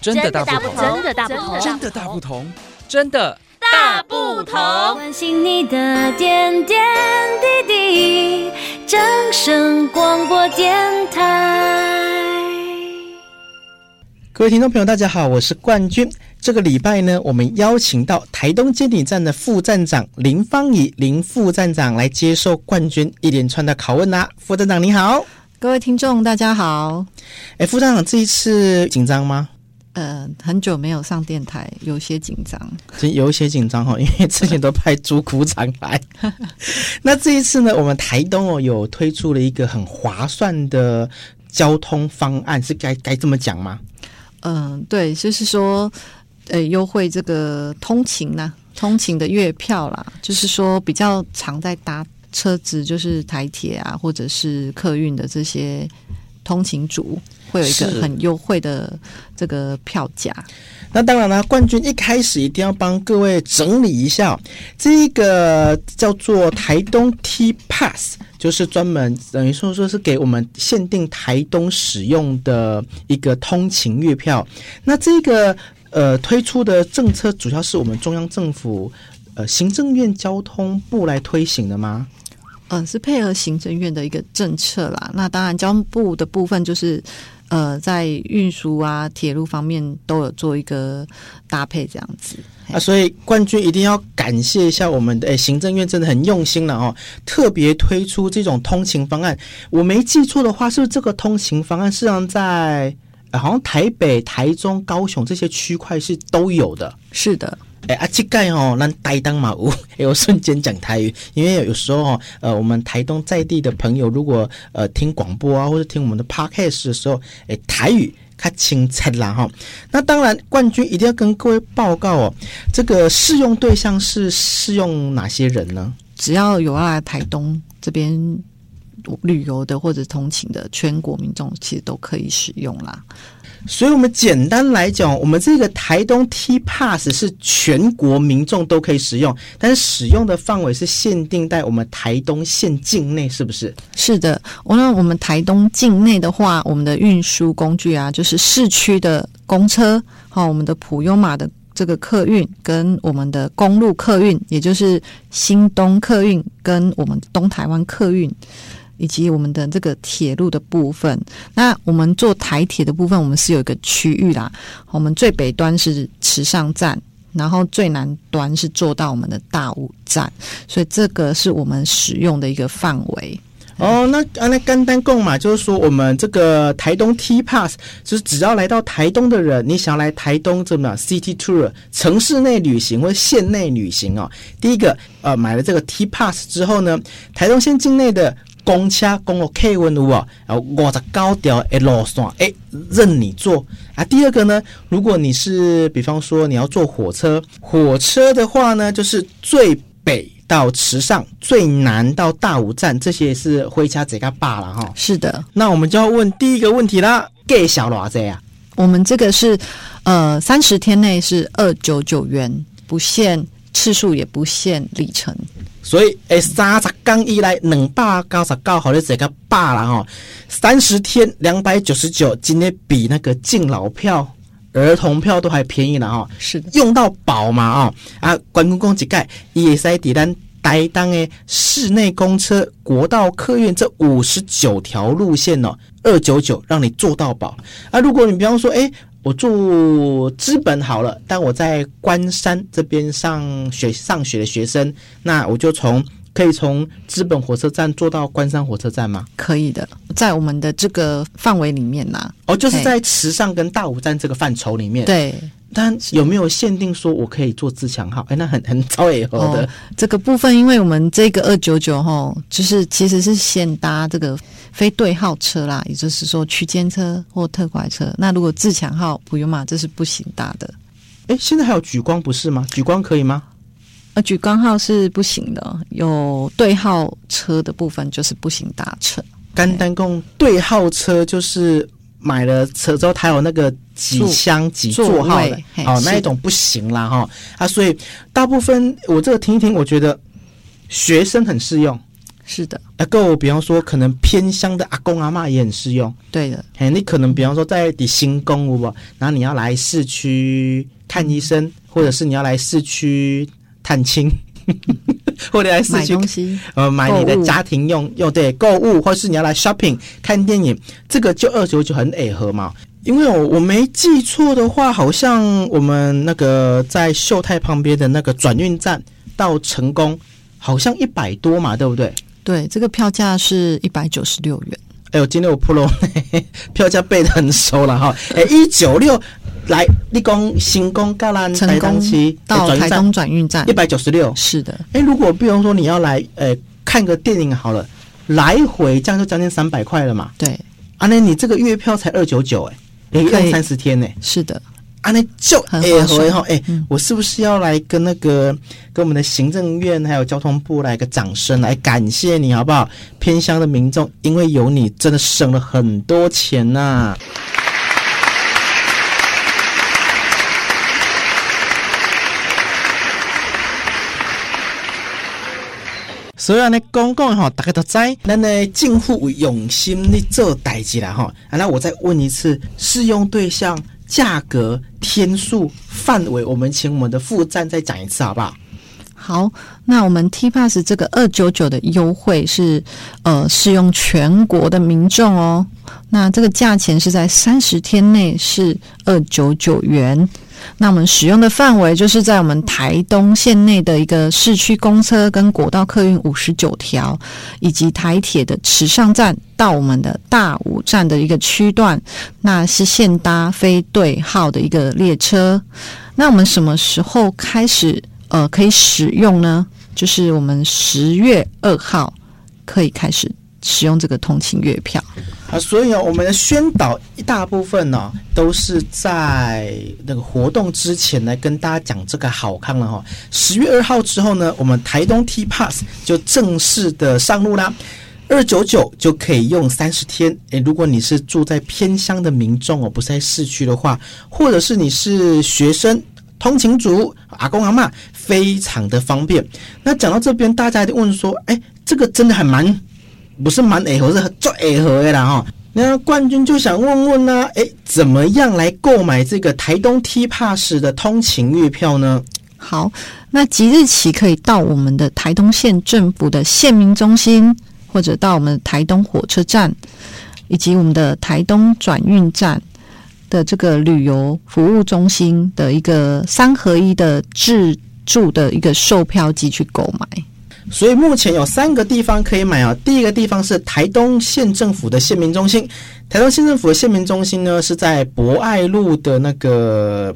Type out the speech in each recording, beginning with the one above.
真的大不同，真的大不同，真的大不同，真的大不同。关心你的点点滴滴，掌声广播电台。各位听众朋友，大家好，我是冠军。这个礼拜呢，我们邀请到台东监理站的副站长林芳仪林副站长来接受冠军一连串的拷问啊。副站长你好，各位听众大家好。哎，副站长这一次紧张吗？呃，很久没有上电台，有些紧张，有些紧张哦，因为之前都派朱股长来。那这一次呢，我们台东哦有推出了一个很划算的交通方案，是该该这么讲吗？嗯、呃，对，就是说，呃，优惠这个通勤呐、啊，通勤的月票啦，就是说比较常在搭车子，就是台铁啊，或者是客运的这些通勤族，会有一个很优惠的这个票价。那当然了，冠军一开始一定要帮各位整理一下，这一个叫做台东 T Pass。就是专门等于说说是给我们限定台东使用的一个通勤月票。那这个呃推出的政策主要是我们中央政府呃行政院交通部来推行的吗？嗯、呃，是配合行政院的一个政策啦。那当然交通部的部分就是呃在运输啊铁路方面都有做一个搭配这样子。啊，所以冠军一定要感谢一下我们的诶，行政院真的很用心了哦，特别推出这种通勤方案。我没记错的话，是不是这个通勤方案实际上在好像台北、台中、高雄这些区块是都有的？是的，哎，啊，这个哦，那呆当嘛，我哎，我瞬间讲台语，因为有时候哦，呃，我们台东在地的朋友如果呃听广播啊，或者听我们的 podcast 的时候，哎，台语。看清楚了哈，那当然冠军一定要跟各位报告哦，这个适用对象是适用哪些人呢？只要有要来台东这边旅游的或者通勤的全国民众，其实都可以使用啦。所以，我们简单来讲，我们这个台东 T Pass 是全国民众都可以使用，但是使用的范围是限定在我们台东县境内，是不是？是的，那我们台东境内的话，我们的运输工具啊，就是市区的公车，好，我们的普悠玛的这个客运，跟我们的公路客运，也就是新东客运跟我们东台湾客运。以及我们的这个铁路的部分，那我们做台铁的部分，我们是有一个区域啦。我们最北端是池上站，然后最南端是做到我们的大武站，所以这个是我们使用的一个范围。哦，那啊，那简单讲嘛，就是说我们这个台东 T Pass，就是只要来到台东的人，你想要来台东怎么 City Tour 城市内旅行或者县内旅行哦，第一个呃买了这个 T Pass 之后呢，台东县境内的。公车公路客运有啊，然后五十九条的路线，哎，任你坐啊。第二个呢，如果你是比方说你要坐火车，火车的话呢，就是最北到池上，最南到大武站，这些是回家这个罢了哈。是的，那我们就要问第一个问题啦，给小罗子呀？我们这个是呃三十天内是二九九元，不限次数，也不限里程。所以，诶，三十天以来两百九十九，好的这个罢了哦。三十天两百九十九，今天比那个敬老票、儿童票都还便宜了哦。是，用到饱嘛哦啊！关公公几盖也塞底单台当诶，市内公车、国道客运这五十九条路线哦，二九九让你坐到饱啊！如果你比方说，诶。我住资本好了，但我在关山这边上学上学的学生，那我就从可以从资本火车站坐到关山火车站吗？可以的，在我们的这个范围里面呐、啊。哦，就是在池上跟大武站这个范畴里面。对。但有没有限定说我可以做自强号？哎，那很很超以后的、哦、这个部分，因为我们这个二九九哈，就是其实是先搭这个非对号车啦，也就是说区间车或特快车。那如果自强号不用嘛，这是不行搭的。哎，现在还有举光不是吗？举光可以吗？呃，举光号是不行的，有对号车的部分就是不行搭乘。甘丹共对号车就是。买了车之后，它有那个几厢几座号的，哦，那一种不行啦哈。啊，所以大部分我这个听一听，我觉得学生很适用，是的，啊，够比方说可能偏乡的阿公阿妈也很适用。对的，哎，你可能比方说在底新公屋吧，然后你要来市区看医生，或者是你要来市区探亲。或者来市区呃，买你的家庭用用对购物，或是你要来 shopping 看电影，这个就二九九很符合嘛。因为我我没记错的话，好像我们那个在秀泰旁边的那个转运站到成功，好像一百多嘛，对不对？对，这个票价是一百九十六元。哎呦，今天我 pro 票价背的很熟了哈。哎，一九六。来，立功新功高兰台东期到台东转运站一百九十六，是的。哎，如果比如说你要来，呃，看个电影好了，来回这样就将近三百块了嘛。对，啊，那你这个月票才二九九，哎，你用三十天呢？是的，啊，那就哎回哈，哎，我是不是要来跟那个跟我们的行政院还有交通部来个掌声来感谢你好不好？偏乡的民众因为有你，真的省了很多钱呐、啊。所以呢，公共哈，大家都知，那呢，近乎用心的做代志啦哈。那我再问一次，适用对象、价格、天数、范围，我们请我们的副站再讲一次，好不好？好，那我们 T Pass 这个二九九的优惠是呃适用全国的民众哦。那这个价钱是在三十天内是二九九元。那我们使用的范围就是在我们台东县内的一个市区公车跟国道客运五十九条，以及台铁的池上站到我们的大武站的一个区段，那是现搭非对号的一个列车。那我们什么时候开始呃可以使用呢？就是我们十月二号可以开始。使用这个通勤月票啊，所以啊，我们的宣导一大部分呢、哦，都是在那个活动之前来跟大家讲这个好康了哈、哦。十月二号之后呢，我们台东 T Pass 就正式的上路啦，二九九就可以用三十天。诶，如果你是住在偏乡的民众哦，不是在市区的话，或者是你是学生、通勤族、阿公阿嬷，非常的方便。那讲到这边，大家就问说，诶，这个真的还蛮。不是蛮矮和，是最矮和的啦哈。那冠军就想问问呢、啊，诶，怎么样来购买这个台东 T Pass 的通勤月票呢？好，那即日起可以到我们的台东县政府的县民中心，或者到我们台东火车站，以及我们的台东转运站的这个旅游服务中心的一个三合一的自助的一个售票机去购买。所以目前有三个地方可以买啊。第一个地方是台东县政府的县民中心，台东县政府的县民中心呢是在博爱路的那个。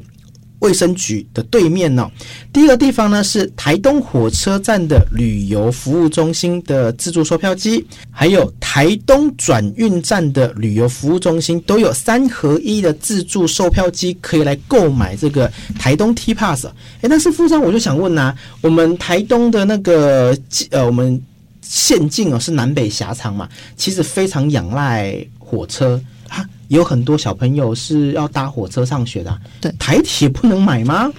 卫生局的对面呢、哦，第一个地方呢是台东火车站的旅游服务中心的自助售票机，还有台东转运站的旅游服务中心都有三合一的自助售票机，可以来购买这个台东 T Pass。哎，但是富商我就想问呐、啊，我们台东的那个呃，我们县境哦是南北狭长嘛，其实非常仰赖火车。有很多小朋友是要搭火车上学的、啊，对，台铁不能买吗？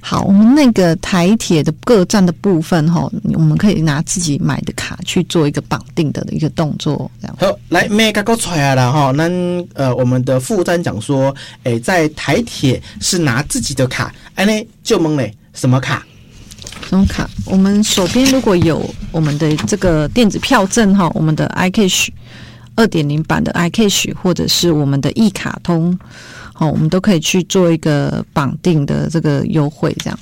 好，我们那个台铁的各站的部分哈，我们可以拿自己买的卡去做一个绑定的一个动作，这样。好，来，没搞搞出来了哈。那呃，我们的副站长说，诶，在台铁是拿自己的卡，哎呢，就懵嘞，什么卡？什么卡？我们手边如果有我们的这个电子票证哈，我们的 iCash。二点零版的 iCash 或者是我们的一卡通，好，我们都可以去做一个绑定的这个优惠，这样。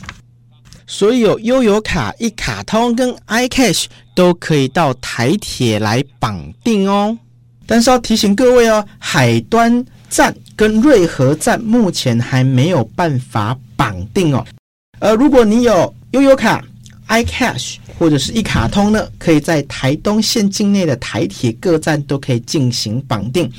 所以有悠游卡、一卡通跟 iCash 都可以到台铁来绑定哦。但是要提醒各位哦，海端站跟瑞和站目前还没有办法绑定哦。呃如果你有悠游卡，iCash 或者是一卡通呢，可以在台东县境内的台铁各站都可以进行绑定。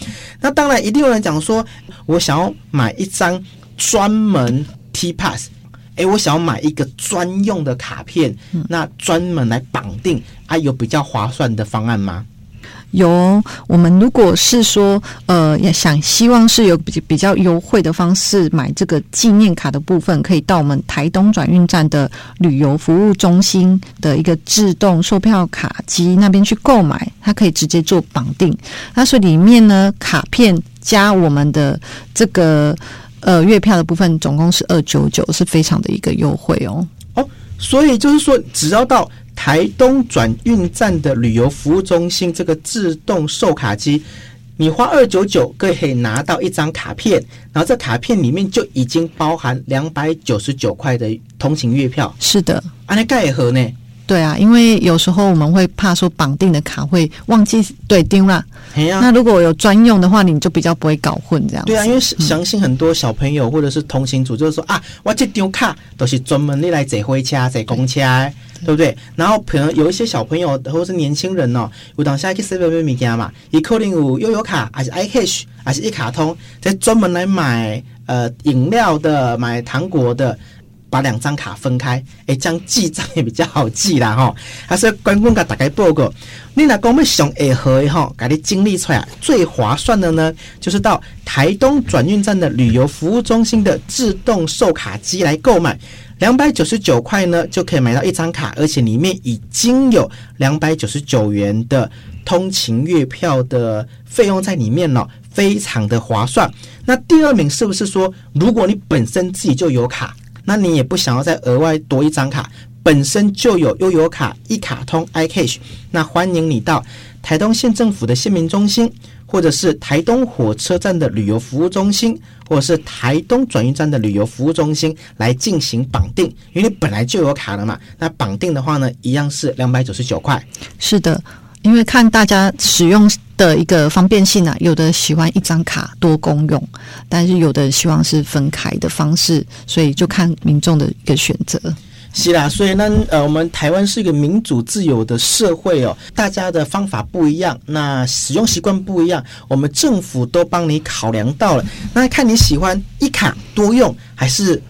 那当然，一定有人讲说，我想要买一张专门 T Pass，诶，我想要买一个专用的卡片，那专门来绑定，啊，有比较划算的方案吗？有，我们如果是说，呃，也想希望是有比比较优惠的方式买这个纪念卡的部分，可以到我们台东转运站的旅游服务中心的一个自动售票卡机那边去购买，它可以直接做绑定。那所以里面呢，卡片加我们的这个呃月票的部分，总共是二九九，是非常的一个优惠哦。哦，所以就是说，只要到。台东转运站的旅游服务中心，这个自动售卡机，你花二九九可以拿到一张卡片，然后这卡片里面就已经包含两百九十九块的通勤月票。是的，安，那盖盒呢？对啊，因为有时候我们会怕说绑定的卡会忘记对丢了。哎呀，那如果有专用的话，你就比较不会搞混这样。对啊，因为相信很多小朋友或者是同行组就是说、嗯、啊，我这张卡都是专门你来坐火车、坐公车，对不对？然后可能有一些小朋友或者是年轻人哦，有当下去 seven 买物件嘛，伊可能有悠游卡，还是 iCash，还是一卡通，在专门来买呃饮料的、买糖果的。把两张卡分开，哎，这样记账也比较好记啦，哈。还是关公给大家报告，你若讲要上下盒的哈，给你经历出来最划算的呢，就是到台东转运站的旅游服务中心的自动售卡机来购买，两百九十九块呢就可以买到一张卡，而且里面已经有两百九十九元的通勤月票的费用在里面了，非常的划算。那第二名是不是说，如果你本身自己就有卡？那你也不想要再额外多一张卡，本身就有悠游卡、一卡通、iCash，那欢迎你到台东县政府的县民中心，或者是台东火车站的旅游服务中心，或者是台东转运站的旅游服务中心来进行绑定，因为你本来就有卡了嘛。那绑定的话呢，一样是两百九十九块。是的。因为看大家使用的一个方便性啊，有的喜欢一张卡多功用，但是有的希望是分开的方式，所以就看民众的一个选择。是啦，所以呢，呃，我们台湾是一个民主自由的社会哦，大家的方法不一样，那使用习惯不一样，我们政府都帮你考量到了，那看你喜欢一卡多用还是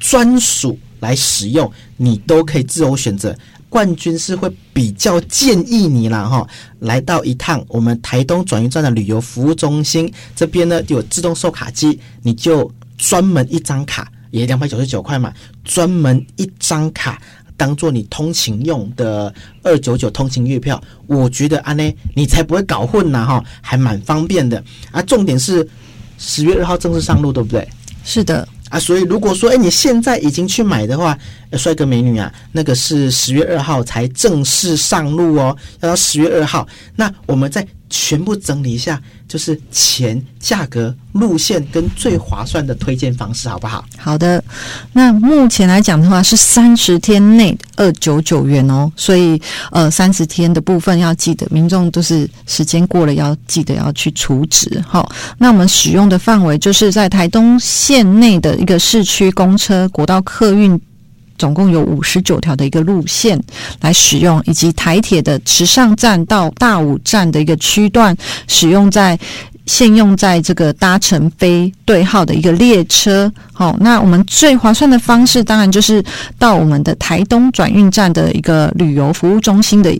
专属来使用，你都可以自由选择。冠军是会比较建议你啦哈，来到一趟我们台东转运站的旅游服务中心这边呢，有自动售卡机，你就专门一张卡，也两百九十九块嘛，专门一张卡当做你通勤用的二九九通勤月票，我觉得啊呢，你才不会搞混呐哈，还蛮方便的啊。重点是十月二号正式上路，对不对？是的。啊，所以如果说，哎，你现在已经去买的话，帅哥美女啊，那个是十月二号才正式上路哦，要到十月二号。那我们再全部整理一下，就是钱、价格、路线跟最划算的推荐方式，好不好？好的。那目前来讲的话，是三十天内二九九元哦，所以呃，三十天的部分要记得，民众都是时间过了要记得要去储值。好，那我们使用的范围就是在台东县内的一个市区公车、国道客运。总共有五十九条的一个路线来使用，以及台铁的池上站到大武站的一个区段使用在现用在这个搭乘非对号的一个列车。好，那我们最划算的方式当然就是到我们的台东转运站的一个旅游服务中心的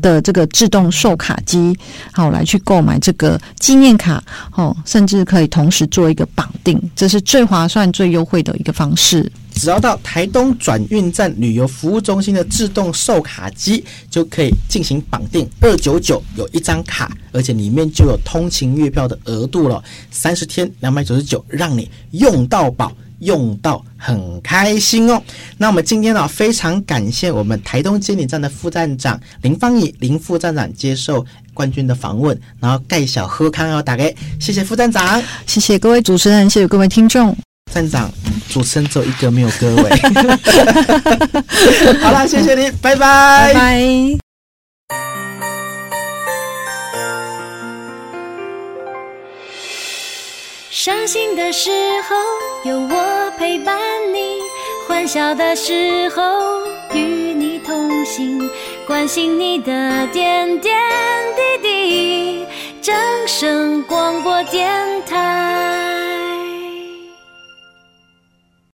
的这个自动售卡机，好来去购买这个纪念卡，哦，甚至可以同时做一个绑定，这是最划算、最优惠的一个方式。只要到台东转运站旅游服务中心的自动售卡机，就可以进行绑定。二九九有一张卡，而且里面就有通勤月票的额度了。三十天两百九十九，让你用到饱，用到很开心哦。那我们今天呢，非常感谢我们台东监理站的副站长林芳仪林副站长接受冠军的访问，然后盖小喝康要打给，谢谢副站长，谢谢各位主持人，谢谢各位听众。站长，主持人只有一个，没有各位。好了，谢谢你，拜拜。拜拜。伤心的时候有我陪伴你，欢笑的时候与你同行，关心你的点点滴滴。正声广播电台。